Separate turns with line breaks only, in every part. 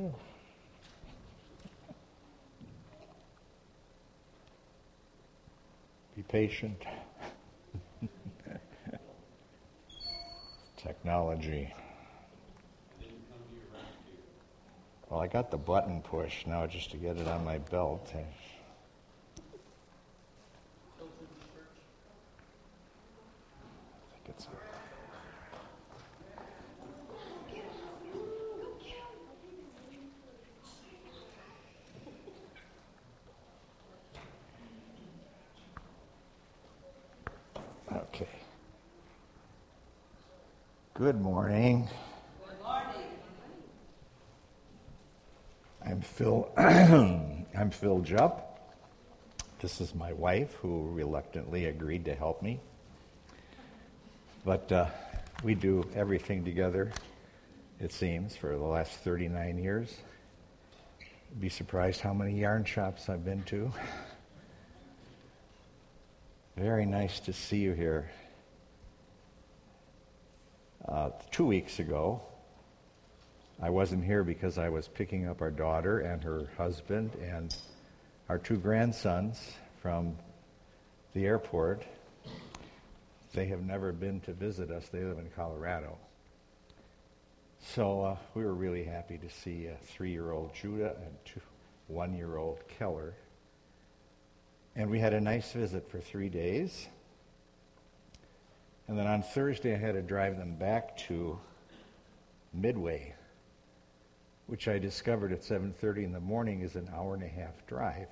Be patient. Technology. Well, I got the button push now just to get it on my belt. I think it's. Okay. Good morning.
Good morning.
I'm Phil. Phil Jupp. This is my wife, who reluctantly agreed to help me. But uh, we do everything together. It seems for the last 39 years. You'd be surprised how many yarn shops I've been to. Very nice to see you here. Uh, two weeks ago, I wasn't here because I was picking up our daughter and her husband and our two grandsons from the airport. They have never been to visit us. They live in Colorado. So uh, we were really happy to see a three-year-old Judah and two, one-year-old Keller. And we had a nice visit for three days. And then on Thursday, I had to drive them back to Midway, which I discovered at 7:30 in the morning is an hour and a half drive,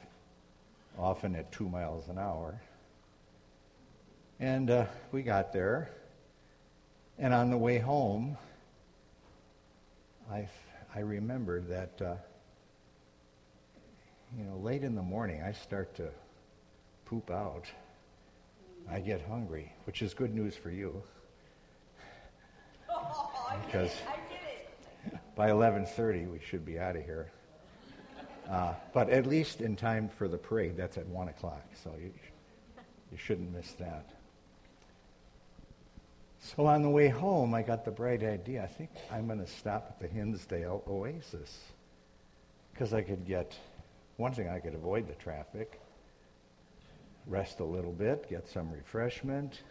often at two miles an hour. And uh, we got there, and on the way home, I I remembered that uh, you know late in the morning I start to poop out. I get hungry, which is good news for you. because by 11:30 we should be out of here. Uh, but at least in time for the parade, that's at one o'clock, so you you shouldn't miss that. So on the way home, I got the bright idea. I think I'm going to stop at the Hinsdale Oasis because I could get one thing. I could avoid the traffic rest a little bit, get some refreshment,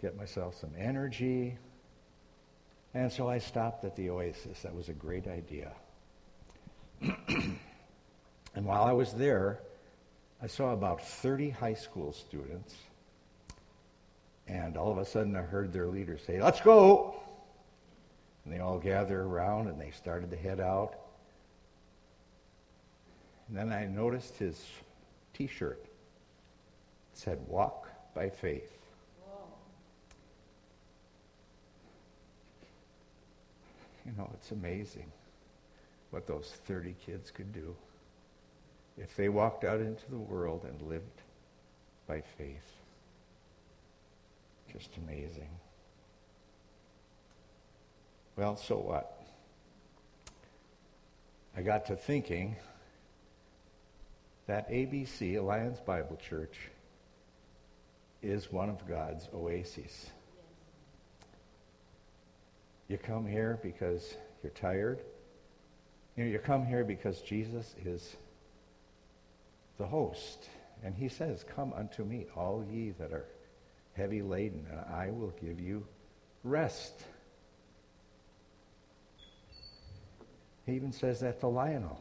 get myself some energy. And so I stopped at the Oasis. That was a great idea. and while I was there, I saw about 30 high school students. And all of a sudden, I heard their leader say, Let's go! And they all gather around and they started to head out. And then I noticed his t shirt said, Walk by faith. You know, it's amazing what those 30 kids could do if they walked out into the world and lived by faith. Just amazing. Well, so what? I got to thinking that ABC, Alliance Bible Church, is one of God's oases. You come here because you're tired. You know, you come here because Jesus is the host. And he says, Come unto me, all ye that are heavy laden, and I will give you rest. He even says that to Lionel.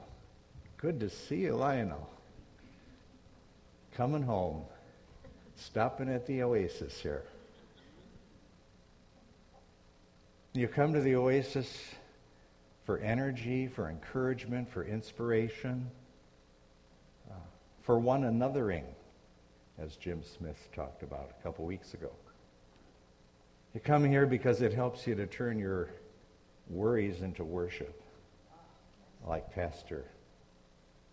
Good to see you, Lionel. Coming home stopping at the oasis here. You come to the oasis for energy, for encouragement, for inspiration, uh, for one anothering, as Jim Smith talked about a couple weeks ago. You come here because it helps you to turn your worries into worship, like Pastor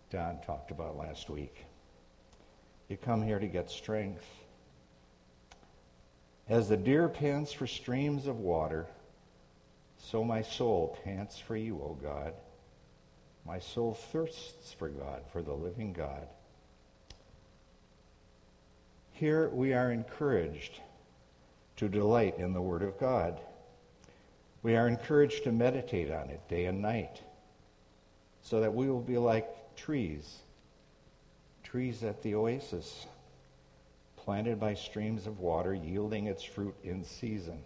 Don talked about last week. You come here to get strength. As the deer pants for streams of water, so my soul pants for you, O God. My soul thirsts for God, for the living God. Here we are encouraged to delight in the Word of God. We are encouraged to meditate on it day and night, so that we will be like trees, trees at the oasis, planted by streams of water, yielding its fruit in season,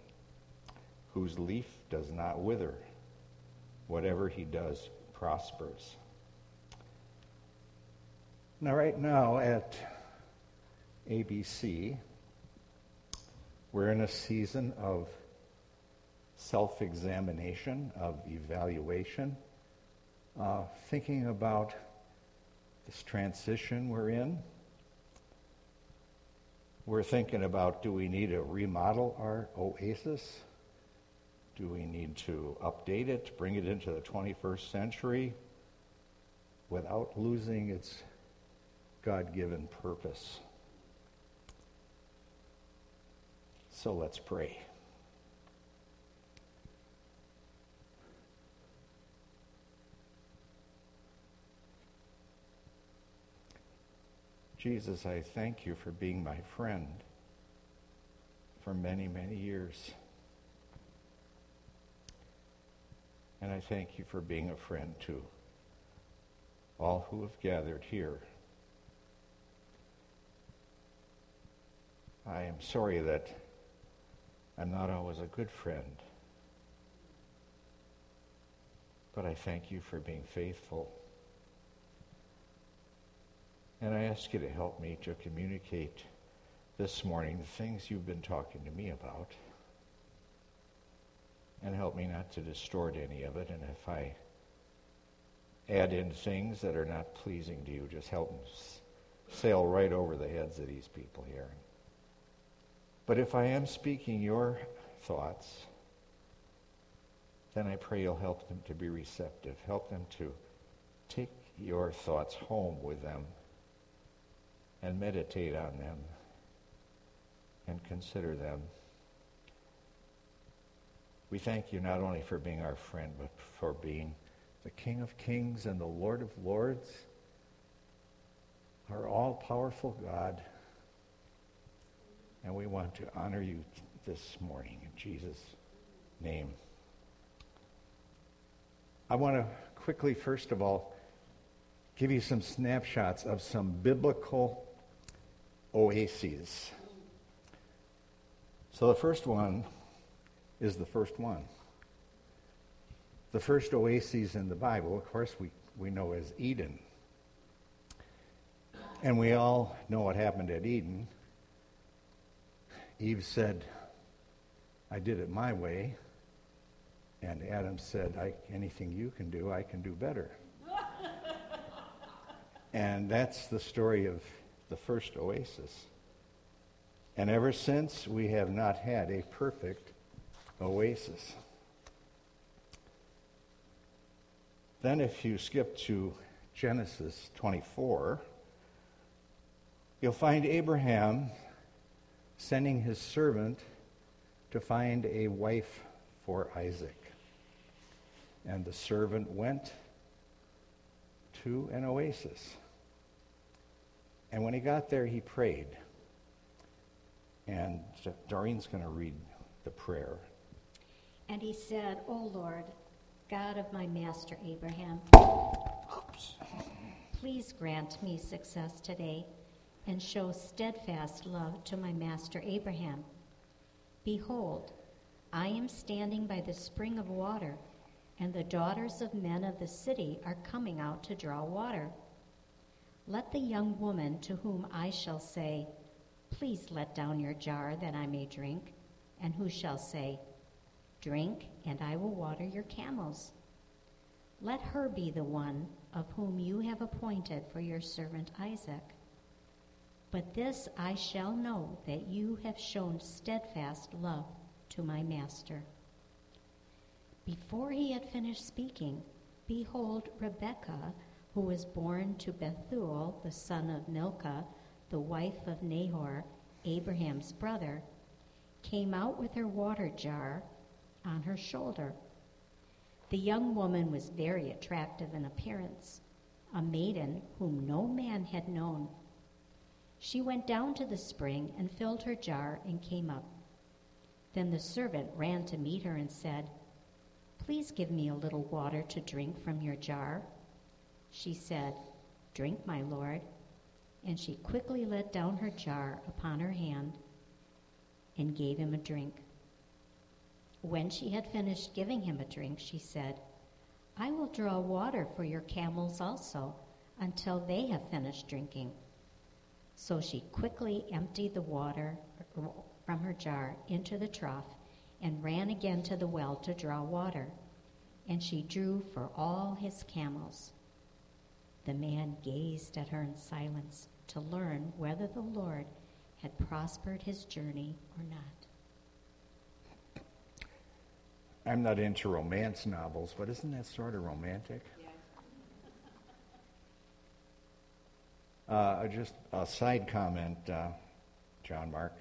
whose leaf does not wither. Whatever he does prospers. Now, right now at ABC, we're in a season of self examination, of evaluation, uh, thinking about this transition we're in. We're thinking about do we need to remodel our oasis? Do we need to update it, bring it into the 21st century without losing its God given purpose? So let's pray. Jesus, I thank you for being my friend for many, many years. And I thank you for being a friend to all who have gathered here. I am sorry that I'm not always a good friend. But I thank you for being faithful. And I ask you to help me to communicate this morning the things you've been talking to me about. And help me not to distort any of it. And if I add in things that are not pleasing to you, just help them sail right over the heads of these people here. But if I am speaking your thoughts, then I pray you'll help them to be receptive. Help them to take your thoughts home with them and meditate on them and consider them. We thank you not only for being our friend, but for being the King of Kings and the Lord of Lords, our all powerful God. And we want to honor you this morning in Jesus' name. I want to quickly, first of all, give you some snapshots of some biblical oases. So the first one is the first one. The first oasis in the Bible, of course, we, we know as Eden. And we all know what happened at Eden. Eve said, I did it my way. And Adam said, anything you can do, I can do better. and that's the story of the first oasis. And ever since, we have not had a perfect oasis. Then, if you skip to Genesis 24, you'll find Abraham sending his servant to find a wife for Isaac. And the servant went to an oasis. And when he got there, he prayed. And Doreen's going to read the prayer.
And he said, O Lord, God of my master Abraham, Oops. please grant me success today and show steadfast love to my master Abraham. Behold, I am standing by the spring of water, and the daughters of men of the city are coming out to draw water. Let the young woman to whom I shall say, Please let down your jar that I may drink, and who shall say, Drink, and I will water your camels. Let her be the one of whom you have appointed for your servant Isaac. But this I shall know that you have shown steadfast love to my master. Before he had finished speaking, behold, Rebekah, who was born to Bethuel, the son of Milcah, the wife of Nahor, Abraham's brother, came out with her water jar on her shoulder. The young woman was very attractive in appearance, a maiden whom no man had known. She went down to the spring and filled her jar and came up. Then the servant ran to meet her and said, Please give me a little water to drink from your jar. She said, Drink, my lord. And she quickly let down her jar upon her hand and gave him a drink. When she had finished giving him a drink, she said, I will draw water for your camels also until they have finished drinking. So she quickly emptied the water uh, from her jar into the trough and ran again to the well to draw water. And she drew for all his camels. The man gazed at her in silence to learn whether the Lord had prospered his journey or not.
I'm not into romance novels, but isn't that sort of romantic? Uh, just a side comment, uh, John Mark,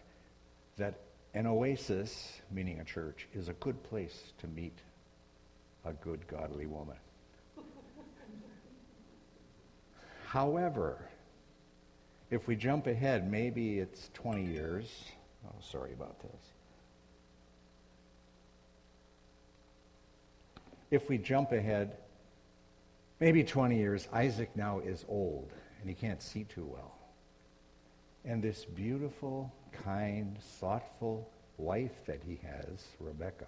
that an oasis, meaning a church, is a good place to meet a good, godly woman. However, if we jump ahead, maybe it's 20 years. Oh, sorry about this. If we jump ahead, maybe 20 years, Isaac now is old and he can't see too well. And this beautiful, kind, thoughtful wife that he has, Rebecca,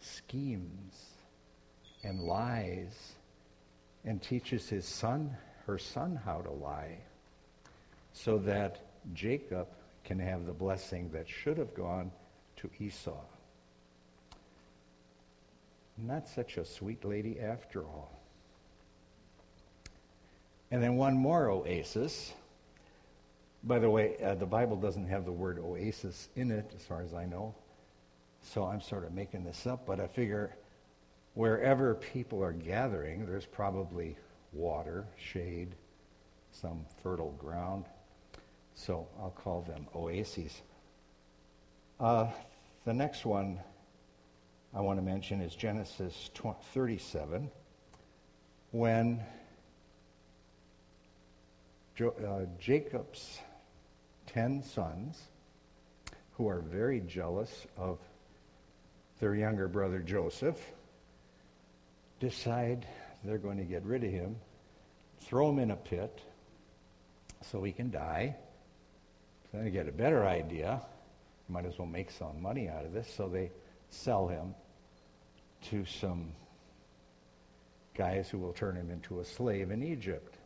schemes and lies and teaches his son, her son, how to lie so that Jacob can have the blessing that should have gone to Esau. Not such a sweet lady after all. And then one more oasis. By the way, uh, the Bible doesn't have the word oasis in it, as far as I know. So I'm sort of making this up, but I figure wherever people are gathering, there's probably water, shade, some fertile ground. So I'll call them oases. Uh, the next one I want to mention is Genesis 37, when jo- uh, Jacob's ten sons, who are very jealous of their younger brother Joseph, decide they're going to get rid of him, throw him in a pit so he can die. Then they get a better idea. Might as well make some money out of this. So they sell him to some guys who will turn him into a slave in Egypt.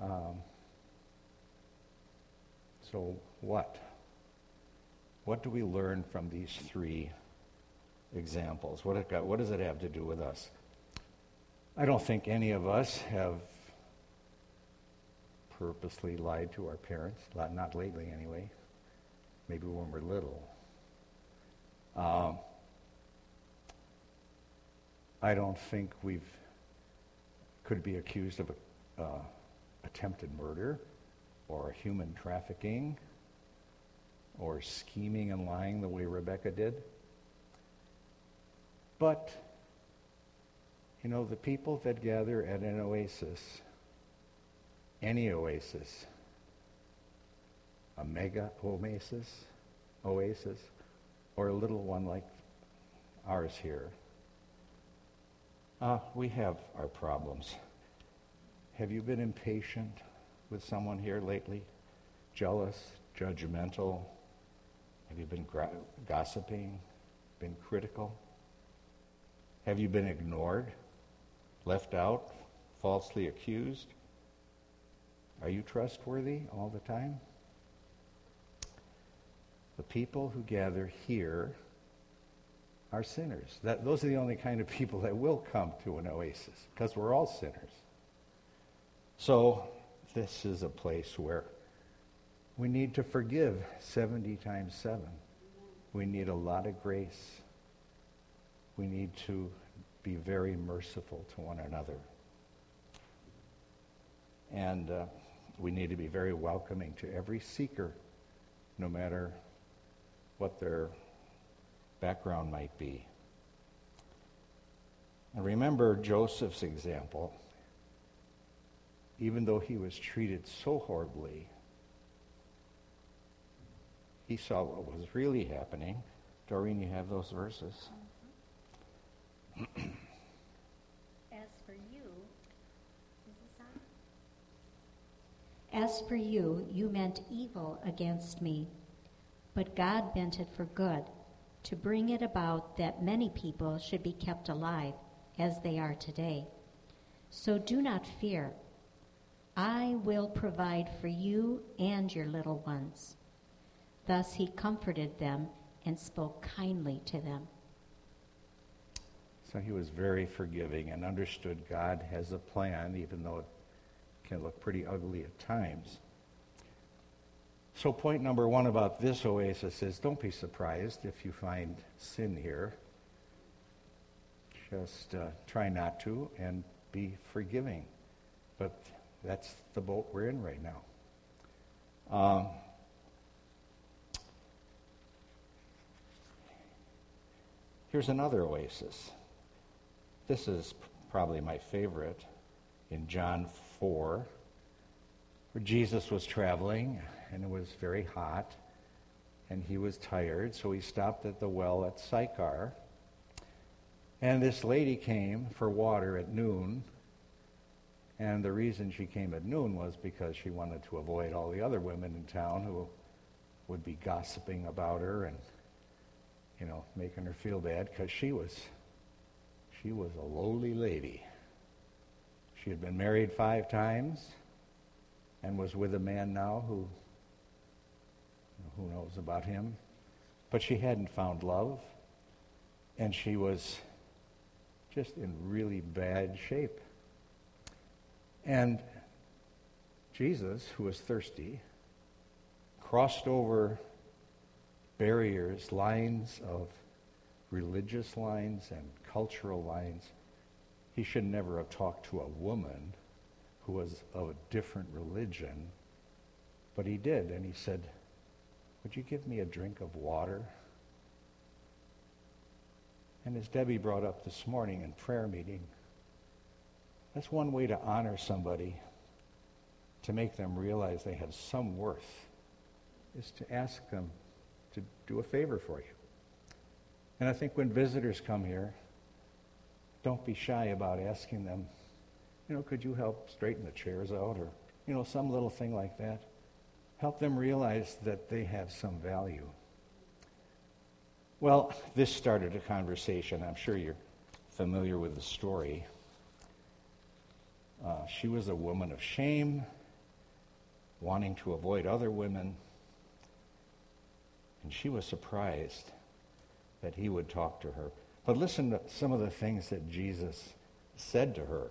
Um, so what? What do we learn from these three examples? What, got, what does it have to do with us? I don't think any of us have purposely lied to our parents, not lately anyway, maybe when we're little. Um, I don't think we've could be accused of uh, attempted murder or human trafficking or scheming and lying the way Rebecca did. But, you know, the people that gather at an oasis any oasis, a mega oasis, oasis, or a little one like ours here. Uh, we have our problems. Have you been impatient with someone here lately? Jealous, judgmental? Have you been gossiping, been critical? Have you been ignored, left out, falsely accused? Are you trustworthy all the time? The people who gather here are sinners. That, those are the only kind of people that will come to an oasis because we're all sinners. So this is a place where we need to forgive 70 times 7. We need a lot of grace. We need to be very merciful to one another. And uh, we need to be very welcoming to every seeker, no matter what their background might be. And remember Joseph's example. Even though he was treated so horribly, he saw what was really happening. Doreen, you have those verses. Mm-hmm.
As for you, As for you, you meant evil against me, but God meant it for good to bring it about that many people should be kept alive, as they are today. So do not fear. I will provide for you and your little ones. Thus he comforted them and spoke kindly to them.
So he was very forgiving and understood God has a plan, even though it can look pretty ugly at times. So, point number one about this oasis is don't be surprised if you find sin here. Just uh, try not to and be forgiving. But that's the boat we're in right now. Um, here's another oasis. This is probably my favorite in John 4, where Jesus was traveling and it was very hot and he was tired, so he stopped at the well at Sychar. And this lady came for water at noon. And the reason she came at noon was because she wanted to avoid all the other women in town who would be gossiping about her and, you know, making her feel bad because she was, she was a lowly lady. She had been married five times and was with a man now who, who knows about him. But she hadn't found love, and she was just in really bad shape. And Jesus, who was thirsty, crossed over barriers, lines of religious lines and cultural lines, he should never have talked to a woman who was of a different religion, but he did, and he said, Would you give me a drink of water? And as Debbie brought up this morning in prayer meeting, that's one way to honor somebody, to make them realize they have some worth, is to ask them to do a favor for you. And I think when visitors come here, don't be shy about asking them, you know, could you help straighten the chairs out or, you know, some little thing like that. Help them realize that they have some value. Well, this started a conversation. I'm sure you're familiar with the story. Uh, she was a woman of shame, wanting to avoid other women. And she was surprised that he would talk to her. But listen to some of the things that Jesus said to her.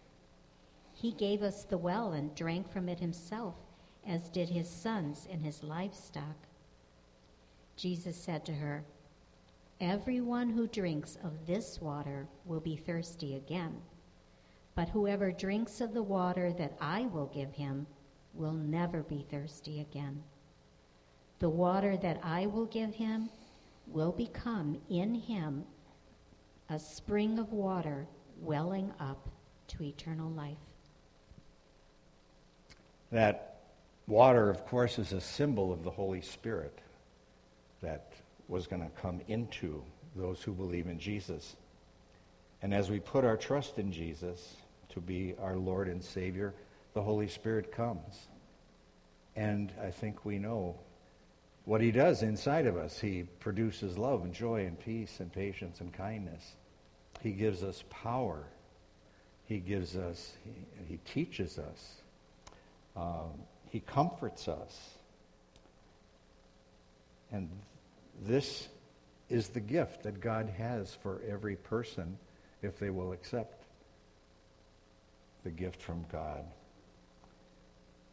He gave us the well and drank from it himself, as did his sons and his livestock. Jesus said to her, Everyone who drinks of this water will be thirsty again. But whoever drinks of the water that I will give him will never be thirsty again. The water that I will give him will become in him a spring of water welling up to eternal life.
That water, of course, is a symbol of the Holy Spirit that was going to come into those who believe in Jesus. And as we put our trust in Jesus to be our Lord and Savior, the Holy Spirit comes. And I think we know what he does inside of us. He produces love and joy and peace and patience and kindness. He gives us power. He gives us, he, he teaches us. Um, he comforts us. And this is the gift that God has for every person if they will accept the gift from God.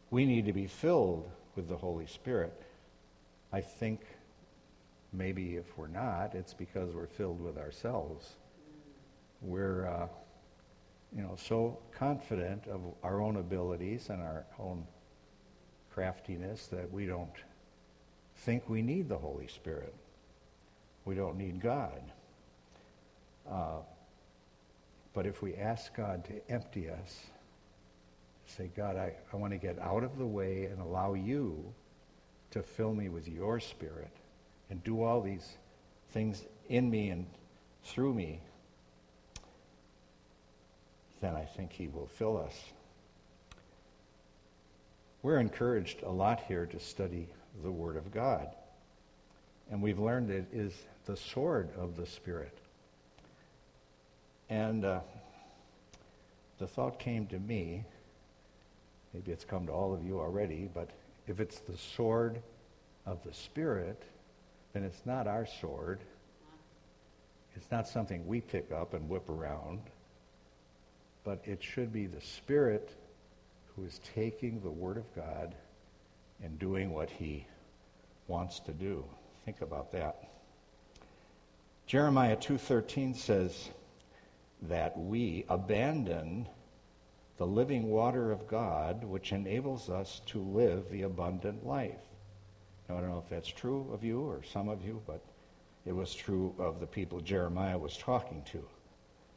We need to be filled with the Holy Spirit. I think maybe if we're not, it's because we're filled with ourselves we're, uh, you know, so confident of our own abilities and our own craftiness that we don't think we need the Holy Spirit. We don't need God. Uh, but if we ask God to empty us, say, God, I, I want to get out of the way and allow you to fill me with your spirit and do all these things in me and through me, then I think he will fill us. We're encouraged a lot here to study the Word of God. And we've learned it is the sword of the Spirit. And uh, the thought came to me, maybe it's come to all of you already, but if it's the sword of the Spirit, then it's not our sword. It's not something we pick up and whip around, but it should be the Spirit who is taking the Word of God and doing what He wants to do. Think about that. Jeremiah 2:13 says that we abandon the living water of God which enables us to live the abundant life. Now, I don't know if that's true of you or some of you, but it was true of the people Jeremiah was talking to.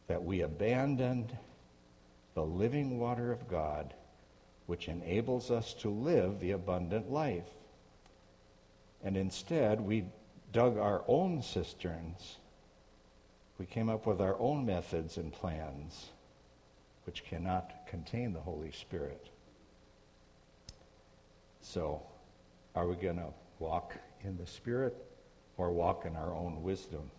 That we abandoned the living water of God, which enables us to live the abundant life. And instead, we dug our own cisterns. We came up with our own methods and plans, which cannot contain the Holy Spirit. So, are we going to walk in the Spirit or walk in our own wisdom?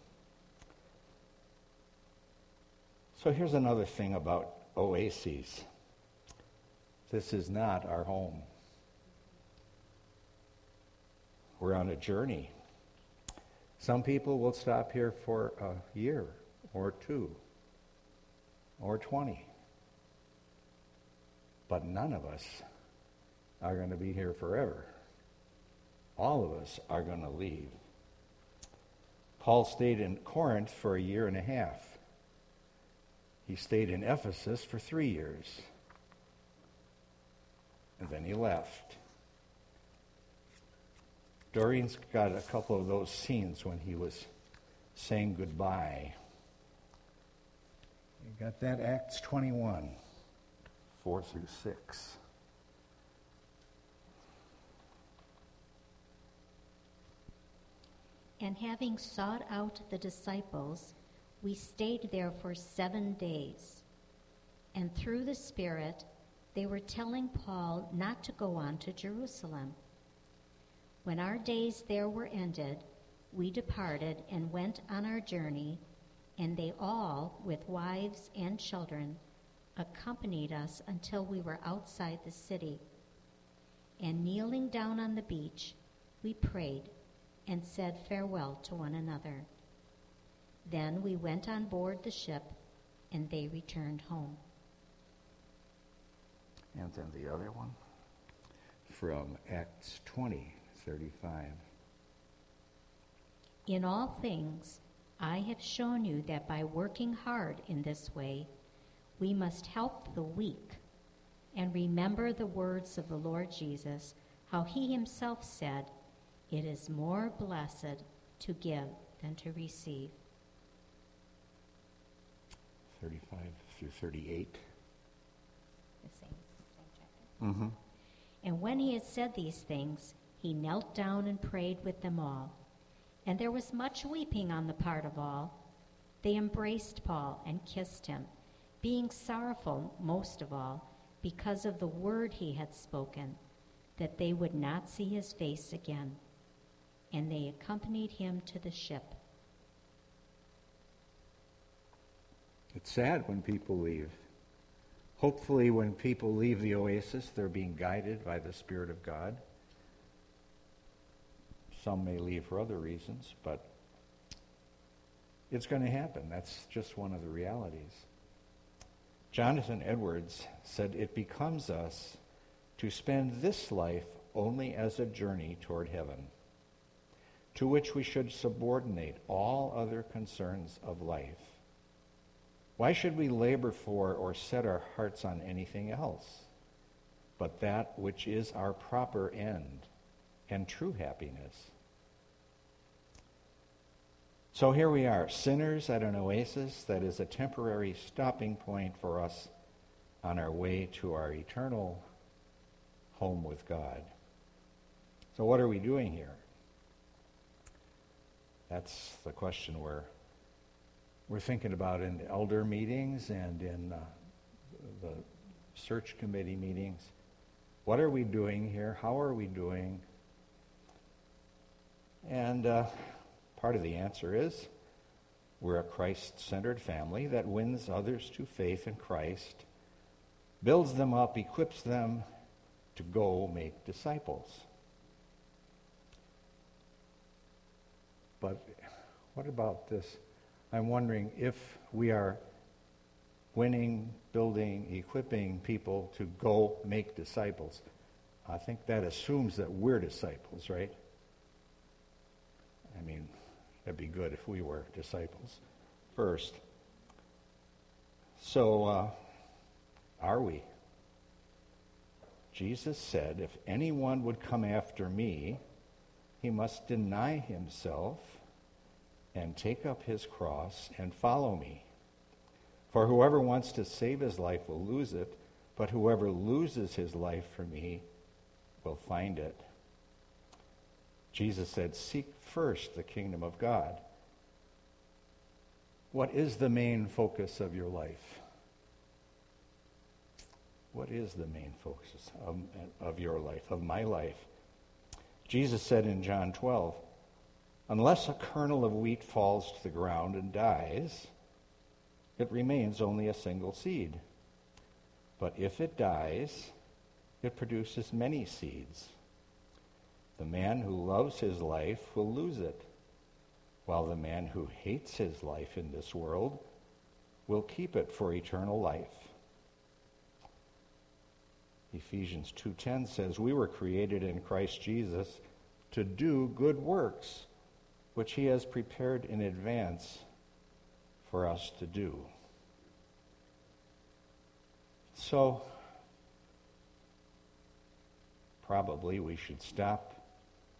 So here's another thing about oases. This is not our home. We're on a journey. Some people will stop here for a year or two or 20. But none of us are going to be here forever all of us are going to leave. Paul stayed in Corinth for a year and a half. He stayed in Ephesus for three years. And then he left. Doreen's got a couple of those scenes when he was saying goodbye. You got that? Acts 21, 4 through 6.
And having sought out the disciples, we stayed there for seven days. And through the Spirit, they were telling Paul not to go on to Jerusalem. When our days there were ended, we departed and went on our journey, and they all, with wives and children, accompanied us until we were outside the city. And kneeling down on the beach, we prayed and said farewell to one another. Then we went on board the ship, and they returned home.
And then the other one from Acts 20, 35.
In all things, I have shown you that by working hard in this way, we must help the weak and remember the words of the Lord Jesus, how he himself said, it is more blessed to give than to receive.
35 through 38.
The same, same chapter.
Mm-hmm.
And when he had said these things, he knelt down and prayed with them all. And there was much weeping on the part of all. They embraced Paul and kissed him, being sorrowful most of all because of the word he had spoken, that they would not see his face again and they accompanied him to the ship.
It's sad when people leave. Hopefully, when people leave the oasis, they're being guided by the Spirit of God. Some may leave for other reasons, but it's going to happen. That's just one of the realities. Jonathan Edwards said, It becomes us to spend this life only as a journey toward heaven to which we should subordinate all other concerns of life. Why should we labor for or set our hearts on anything else but that which is our proper end and true happiness? So here we are, sinners at an oasis that is a temporary stopping point for us on our way to our eternal home with God. So, what are we doing here? That's the question we're, we're thinking about in elder meetings and in uh, the search committee meetings. What are we doing here? How are we doing? And uh, part of the answer is we're a Christ centered family that wins others to faith in Christ, builds them up, equips them to go make disciples. But what about this? I'm wondering if we are winning, building, equipping people to go make disciples. I think that assumes that we're disciples, right? I mean, that'd be good if we were disciples first. So, uh, are we? Jesus said, If anyone would come after me, he must deny himself and take up his cross and follow me. For whoever wants to save his life will lose it, but whoever loses his life for me will find it. Jesus said, Seek first the kingdom of God. What is the main focus of your life? What is the main focus of, of your life, of my life? Jesus said in John 12, Unless a kernel of wheat falls to the ground and dies, it remains only a single seed. But if it dies, it produces many seeds. The man who loves his life will lose it, while the man who hates his life in this world will keep it for eternal life. Ephesians 2:10 says we were created in Christ Jesus to do good works which he has prepared in advance for us to do. So probably we should stop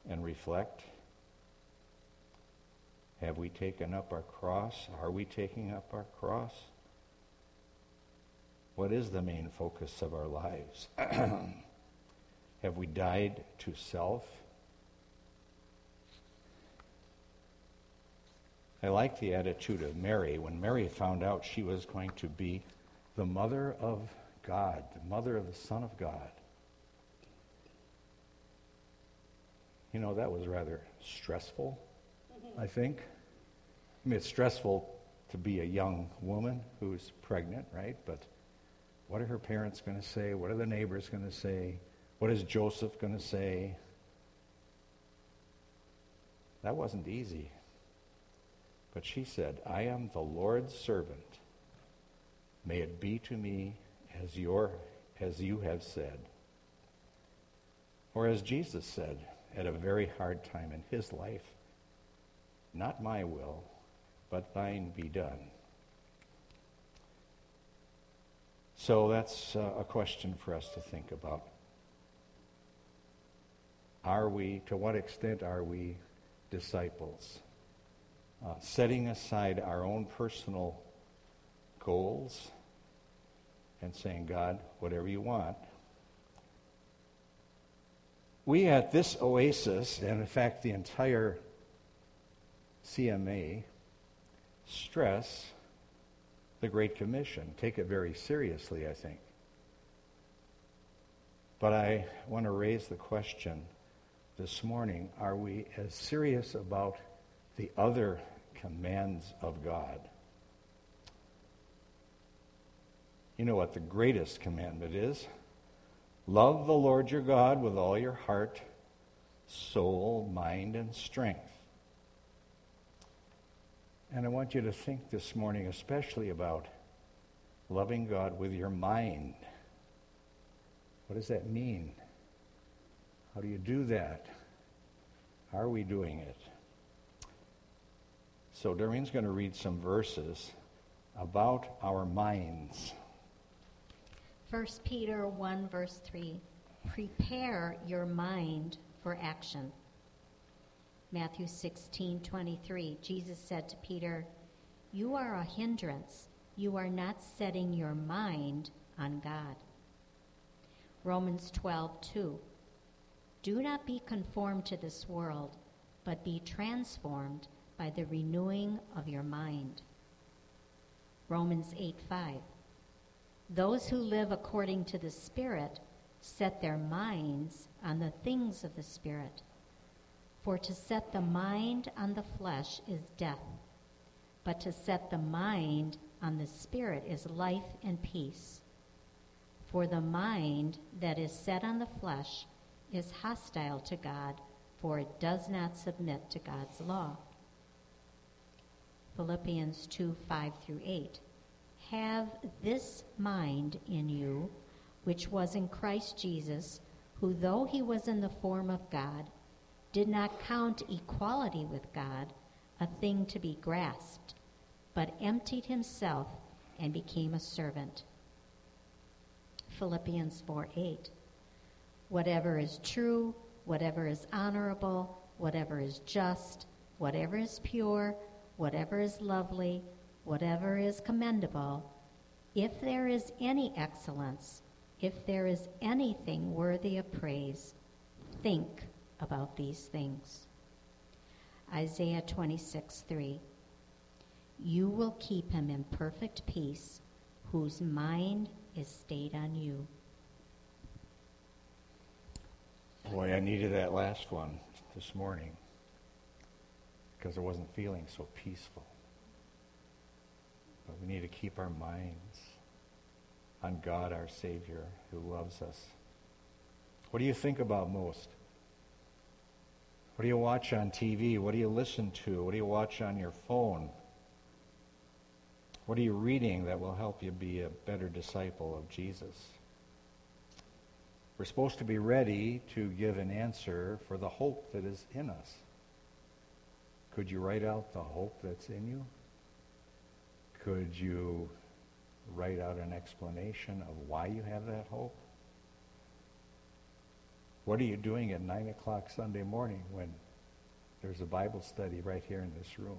and reflect. Have we taken up our cross? Are we taking up our cross? What is the main focus of our lives? Have we died to self? I like the attitude of Mary when Mary found out she was going to be the mother of God, the mother of the Son of God. You know, that was rather stressful, I think. I mean, it's stressful to be a young woman who's pregnant, right? But what are her parents going to say? What are the neighbors going to say? What is Joseph going to say? That wasn't easy. But she said, I am the Lord's servant. May it be to me as your as you have said. Or as Jesus said at a very hard time in his life, not my will, but thine be done. So that's uh, a question for us to think about. Are we, to what extent are we disciples? Uh, setting aside our own personal goals and saying, God, whatever you want. We at this oasis, and in fact the entire CMA, stress the Great Commission. Take it very seriously, I think. But I want to raise the question this morning are we as serious about the other commands of God? You know what the greatest commandment is? Love the Lord your God with all your heart, soul, mind, and strength. And I want you to think this morning especially about loving God with your mind. What does that mean? How do you do that? Are we doing it? So Doreen's going to read some verses about our minds.
1 Peter 1, verse 3 Prepare your mind for action. Matthew 16, 23, Jesus said to Peter, You are a hindrance. You are not setting your mind on God. Romans 12, 2. Do not be conformed to this world, but be transformed by the renewing of your mind. Romans 8, 5. Those who live according to the Spirit set their minds on the things of the Spirit. For to set the mind on the flesh is death, but to set the mind on the Spirit is life and peace. For the mind that is set on the flesh is hostile to God, for it does not submit to God's law. Philippians 2 5 through 8. Have this mind in you, which was in Christ Jesus, who, though he was in the form of God, did not count equality with God a thing to be grasped, but emptied himself and became a servant. Philippians 4 8. Whatever is true, whatever is honorable, whatever is just, whatever is pure, whatever is lovely, whatever is commendable, if there is any excellence, if there is anything worthy of praise, think about these things. Isaiah 26, 3. You will keep him in perfect peace, whose mind is stayed on you.
Boy, I needed that last one this morning because I wasn't feeling so peaceful. But we need to keep our minds on God, our Savior, who loves us. What do you think about most? What do you watch on TV? What do you listen to? What do you watch on your phone? What are you reading that will help you be a better disciple of Jesus? We're supposed to be ready to give an answer for the hope that is in us. Could you write out the hope that's in you? Could you write out an explanation of why you have that hope? What are you doing at 9 o'clock Sunday morning when there's a Bible study right here in this room?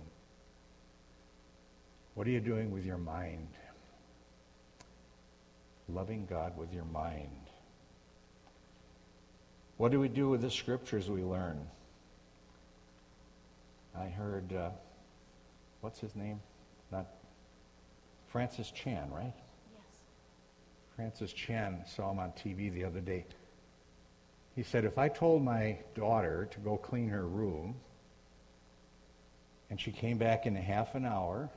What are you doing with your mind? Loving God with your mind. What do we do with the scriptures we learn? I heard, uh, what's his name? Not Francis Chan, right?
Yes.
Francis Chan saw him on TV the other day. He said, if I told my daughter to go clean her room, and she came back in a half an hour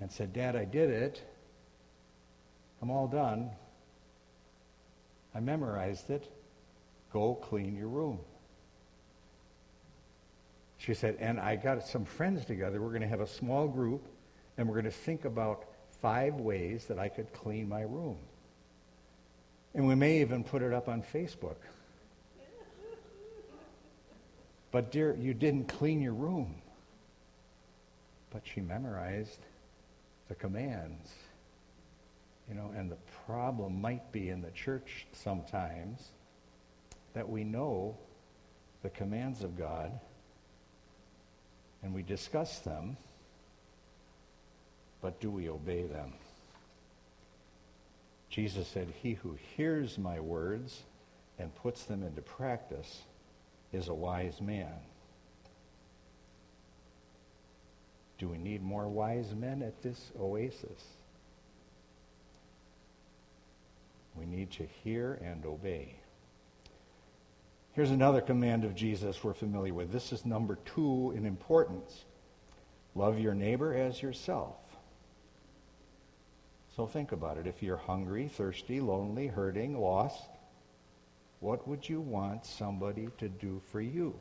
and said, Dad, I did it. I'm all done. I memorized it. Go clean your room. She said, and I got some friends together. We're going to have a small group, and we're going to think about five ways that I could clean my room. And we may even put it up on Facebook. But, dear, you didn't clean your room. But she memorized the commands. You know, and the problem might be in the church sometimes that we know the commands of God and we discuss them, but do we obey them? Jesus said, He who hears my words and puts them into practice is a wise man. Do we need more wise men at this oasis? We need to hear and obey. Here's another command of Jesus we're familiar with. This is number two in importance. Love your neighbor as yourself. So think about it. If you're hungry, thirsty, lonely, hurting, lost, what would you want somebody to do for you?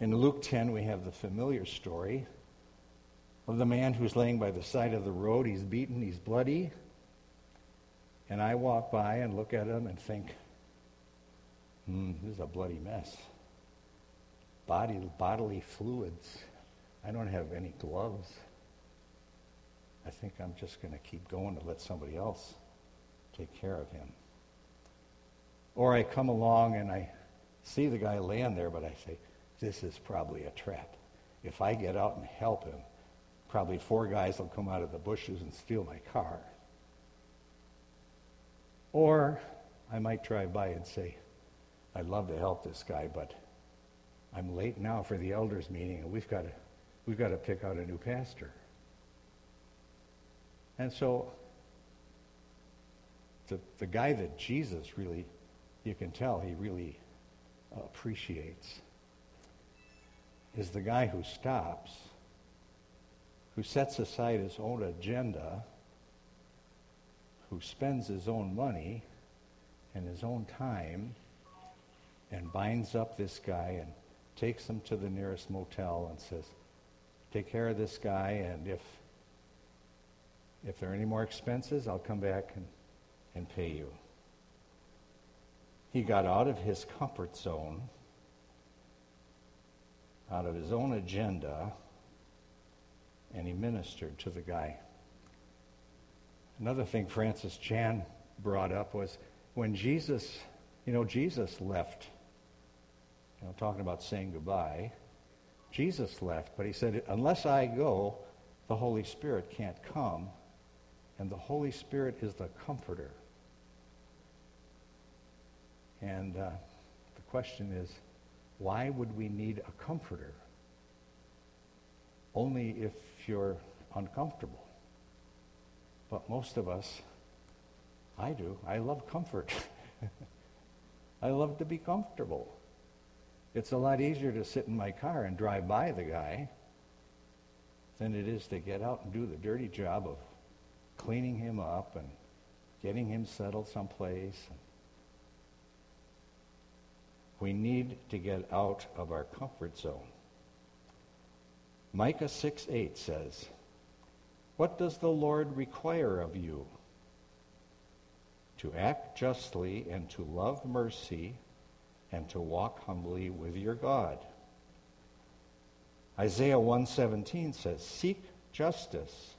In Luke 10, we have the familiar story of the man who's laying by the side of the road. He's beaten, he's bloody. And I walk by and look at him and think, hmm, this is a bloody mess. Body, bodily fluids I don't have any gloves. I think I'm just going to keep going to let somebody else take care of him. Or I come along and I see the guy laying there, but I say, this is probably a trap. If I get out and help him, probably four guys will come out of the bushes and steal my car. Or I might drive by and say, I'd love to help this guy, but I'm late now for the elders meeting, and we've got to, we've got to pick out a new pastor. And so the, the guy that Jesus really, you can tell he really appreciates, is the guy who stops, who sets aside his own agenda, who spends his own money and his own time and binds up this guy and takes him to the nearest motel and says, take care of this guy and if if there are any more expenses, I'll come back and, and pay you. He got out of his comfort zone, out of his own agenda, and he ministered to the guy. Another thing Francis Chan brought up was when Jesus, you know, Jesus left, you know, talking about saying goodbye, Jesus left, but he said, unless I go, the Holy Spirit can't come and the Holy Spirit is the comforter. And uh, the question is, why would we need a comforter? Only if you're uncomfortable. But most of us, I do, I love comfort. I love to be comfortable. It's a lot easier to sit in my car and drive by the guy than it is to get out and do the dirty job of cleaning him up and getting him settled someplace. We need to get out of our comfort zone. Micah 6 8 says, What does the Lord require of you? To act justly and to love mercy and to walk humbly with your God. Isaiah 117 says, Seek justice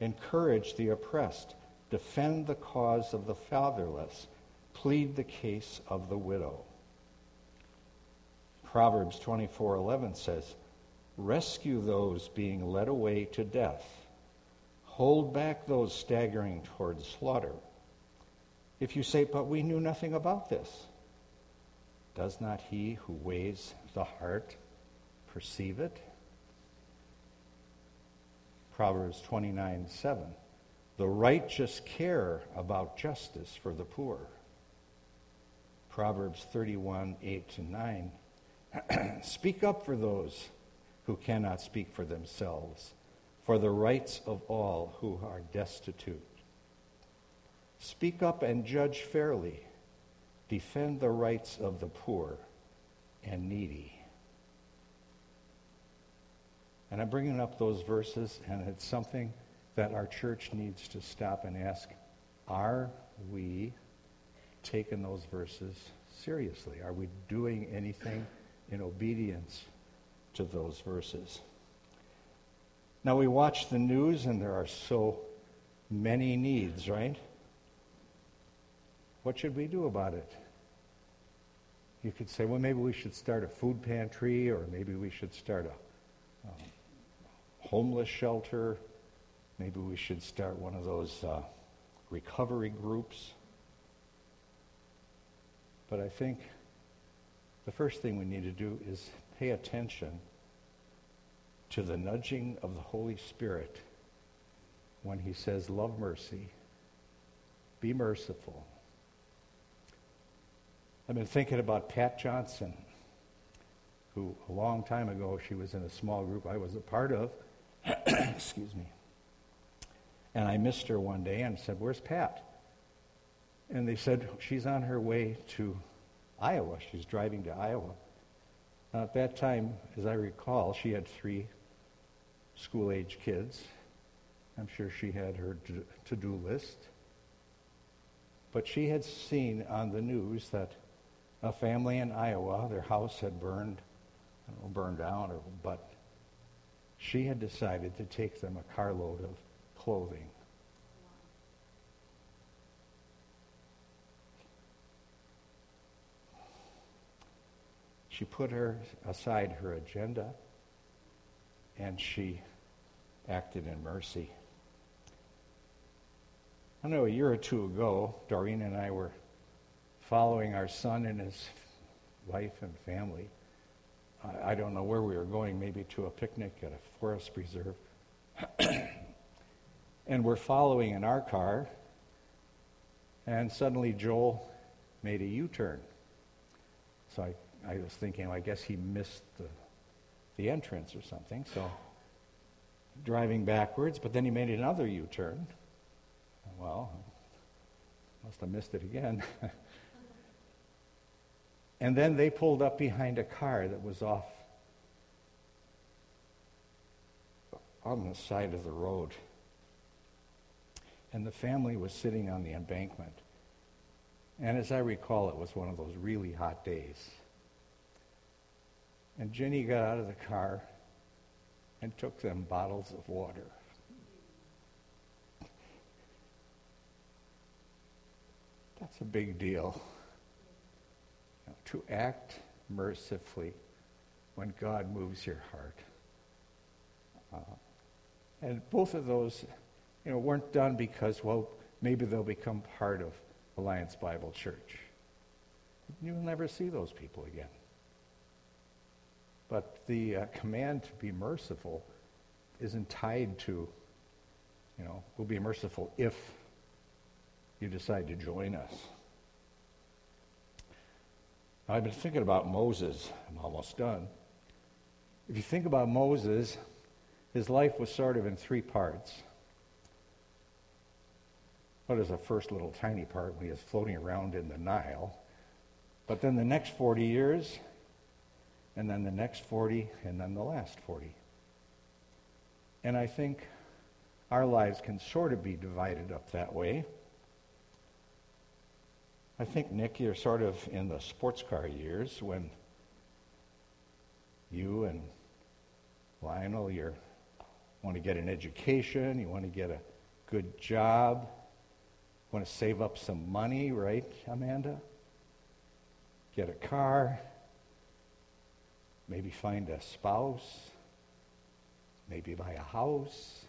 encourage the oppressed, defend the cause of the fatherless, plead the case of the widow. Proverbs 24:11 says, "Rescue those being led away to death. Hold back those staggering towards slaughter." If you say, "But we knew nothing about this," does not he who weighs the heart perceive it? Proverbs 29 7. The righteous care about justice for the poor. Proverbs 31 8 to 9. speak up for those who cannot speak for themselves, for the rights of all who are destitute. Speak up and judge fairly. Defend the rights of the poor and needy. And I'm bringing up those verses, and it's something that our church needs to stop and ask Are we taking those verses seriously? Are we doing anything in obedience to those verses? Now, we watch the news, and there are so many needs, right? What should we do about it? You could say, well, maybe we should start a food pantry, or maybe we should start a um, homeless shelter. Maybe we should start one of those uh, recovery groups. But I think the first thing we need to do is pay attention to the nudging of the Holy Spirit when he says, Love mercy, be merciful. I've been thinking about Pat Johnson, who a long time ago she was in a small group I was a part of. Excuse me. And I missed her one day and said, Where's Pat? And they said, She's on her way to Iowa. She's driving to Iowa. Now, at that time, as I recall, she had three school age kids. I'm sure she had her to do list. But she had seen on the news that a family in Iowa, their house had burned, know, burned down, or, but she had decided to take them a carload of clothing. She put her aside her agenda and she acted in mercy. I know a year or two ago, Doreen and I were following our son and his wife and family. I, I don't know where we were going, maybe to a picnic at a forest preserve. and we're following in our car, and suddenly Joel made a U turn. So I, I was thinking, well, I guess he missed the, the entrance or something. So driving backwards, but then he made another U turn. Well, must have missed it again. and then they pulled up behind a car that was off on the side of the road. And the family was sitting on the embankment. And as I recall, it was one of those really hot days. And Jenny got out of the car and took them bottles of water. That's a big deal. To act mercifully when God moves your heart. Uh, and both of those, you know, weren't done because, well, maybe they'll become part of Alliance Bible Church. You'll never see those people again. But the uh, command to be merciful isn't tied to, you know, we'll be merciful if you decide to join us. I've been thinking about Moses. I'm almost done. If you think about Moses, his life was sort of in three parts. What is the first little tiny part when he was floating around in the Nile? But then the next 40 years, and then the next 40, and then the last 40. And I think our lives can sort of be divided up that way. I think, Nick, you're sort of in the sports car years when you and Lionel, you want to get an education, you want to get a good job, you want to save up some money, right, Amanda? Get a car, maybe find a spouse, maybe buy a house,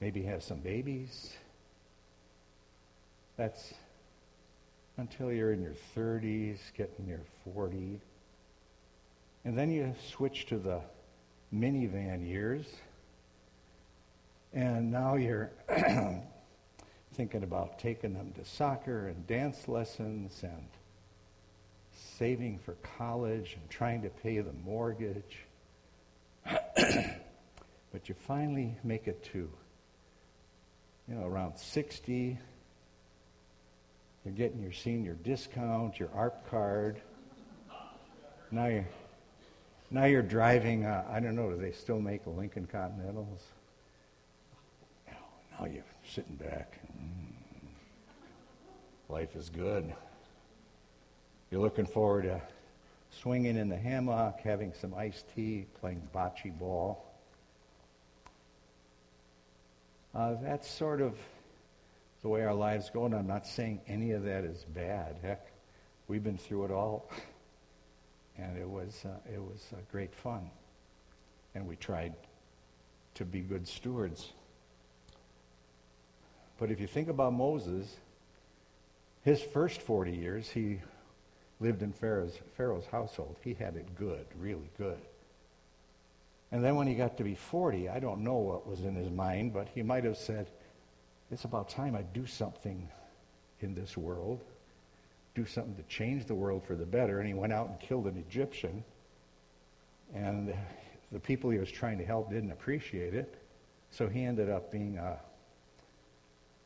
maybe have some babies. That's until you're in your 30s, getting near 40. And then you switch to the minivan years. And now you're thinking about taking them to soccer and dance lessons and saving for college and trying to pay the mortgage. but you finally make it to, you know, around 60, you're getting your senior discount, your ARP card. Now you're, now you're driving, uh, I don't know, do they still make Lincoln Continentals? Now you're sitting back. Mm. Life is good. You're looking forward to swinging in the hammock, having some iced tea, playing bocce ball. Uh, that's sort of the way our lives go, and I'm not saying any of that is bad. Heck, we've been through it all, and it was uh, it was uh, great fun, and we tried to be good stewards. But if you think about Moses, his first 40 years, he lived in Pharaoh's, Pharaoh's household. He had it good, really good. And then when he got to be 40, I don't know what was in his mind, but he might have said, it's about time I do something in this world, do something to change the world for the better. And he went out and killed an Egyptian. And the people he was trying to help didn't appreciate it. So he ended up being a,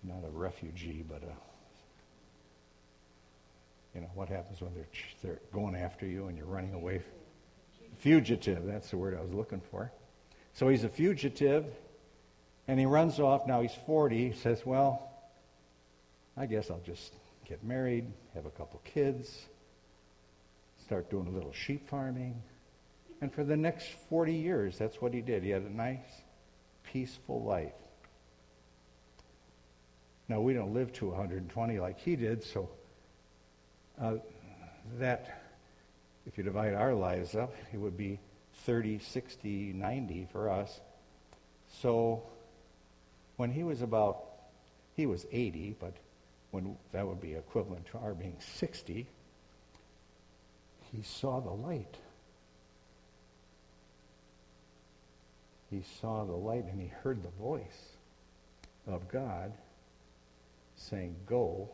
not a refugee, but a, you know, what happens when they're, they're going after you and you're running away? Fugitive, that's the word I was looking for. So he's a fugitive. And he runs off. Now he's 40. He says, Well, I guess I'll just get married, have a couple kids, start doing a little sheep farming. And for the next 40 years, that's what he did. He had a nice, peaceful life. Now, we don't live to 120 like he did, so uh, that, if you divide our lives up, it would be 30, 60, 90 for us. So when he was about, he was 80, but when that would be equivalent to our being 60, he saw the light. He saw the light and he heard the voice of God saying, Go,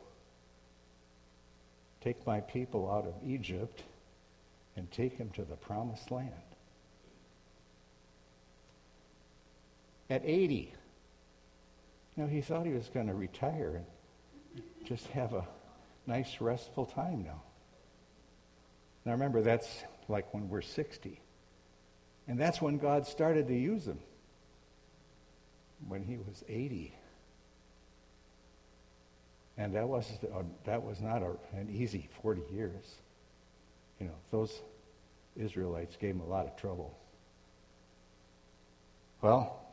take my people out of Egypt and take them to the promised land. At 80, you know, he thought he was going to retire and just have a nice, restful time now. Now remember, that's like when we're 60. And that's when God started to use him, when he was 80. And that was, uh, that was not a, an easy 40 years. You know, those Israelites gave him a lot of trouble. Well,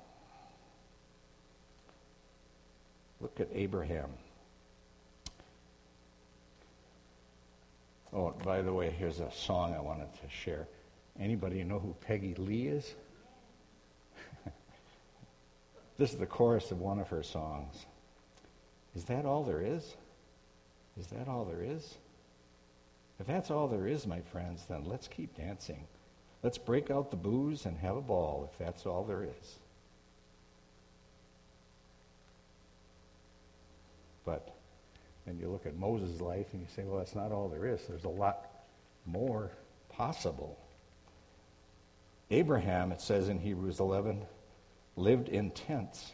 look at Abraham. Oh, by the way, here's a song I wanted to share. Anybody know who Peggy Lee is? this is the chorus of one of her songs. Is that all there is? Is that all there is? If that's all there is, my friends, then let's keep dancing. Let's break out the booze and have a ball if that's all there is. But then you look at Moses' life and you say, well, that's not all there is. There's a lot more possible. Abraham, it says in Hebrews 11, lived in tents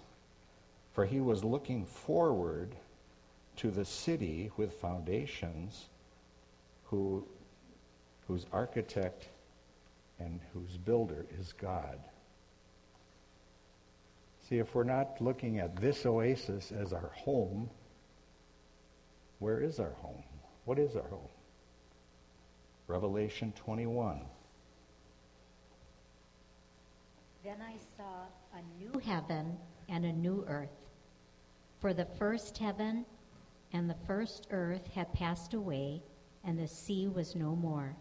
for he was looking forward to the city with foundations who, whose architect and whose builder is God. See, if we're not looking at this oasis as our home, where is our home? What is our home? Revelation 21.
Then I saw a new heaven and a new earth. For the first heaven and the first earth had passed away, and the sea was no more.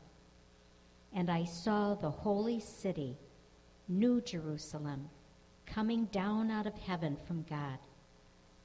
And I saw the holy city, New Jerusalem, coming down out of heaven from God,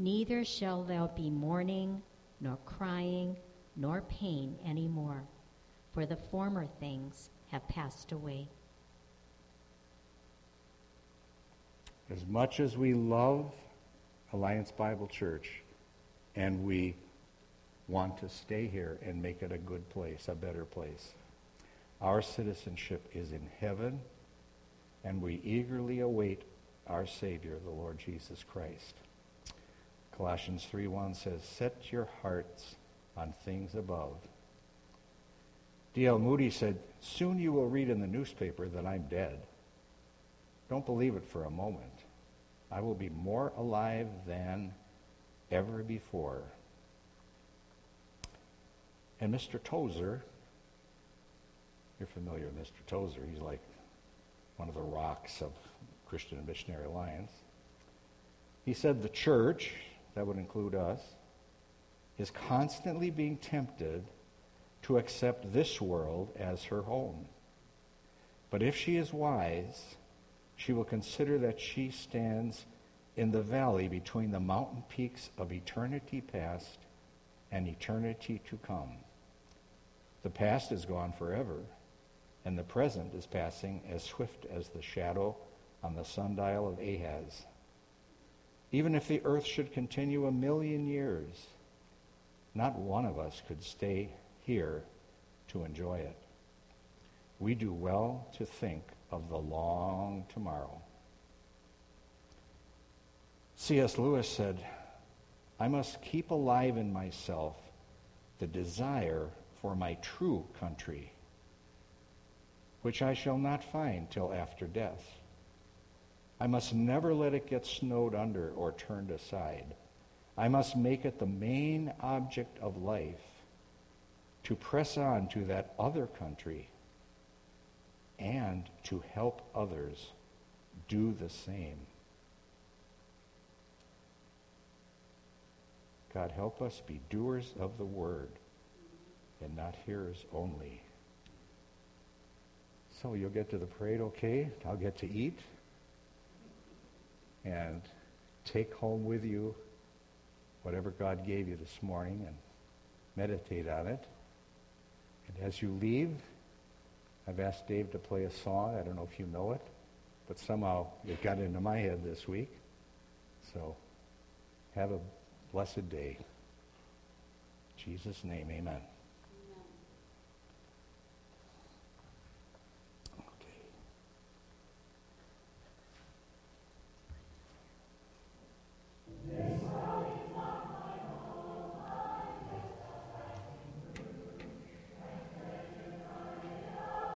Neither shall there be mourning, nor crying, nor pain any more, for the former things have passed away.
As much as we love Alliance Bible Church, and we want to stay here and make it a good place, a better place. Our citizenship is in heaven, and we eagerly await our Savior, the Lord Jesus Christ. Colossians 3.1 says, Set your hearts on things above. D.L. Moody said, Soon you will read in the newspaper that I'm dead. Don't believe it for a moment. I will be more alive than ever before. And Mr. Tozer, you're familiar with Mr. Tozer, he's like one of the rocks of Christian and Missionary Alliance. He said the church, that would include us, is constantly being tempted to accept this world as her home. But if she is wise, she will consider that she stands in the valley between the mountain peaks of eternity past and eternity to come. The past is gone forever, and the present is passing as swift as the shadow on the sundial of Ahaz. Even if the earth should continue a million years, not one of us could stay here to enjoy it. We do well to think of the long tomorrow. C.S. Lewis said, I must keep alive in myself the desire for my true country, which I shall not find till after death. I must never let it get snowed under or turned aside. I must make it the main object of life to press on to that other country and to help others do the same. God, help us be doers of the word and not hearers only. So you'll get to the parade okay. I'll get to eat. And take home with you whatever God gave you this morning and meditate on it. And as you leave, I've asked Dave to play a song. I don't know if you know it, but somehow it got into my head this week. So have a blessed day. In Jesus' name, amen.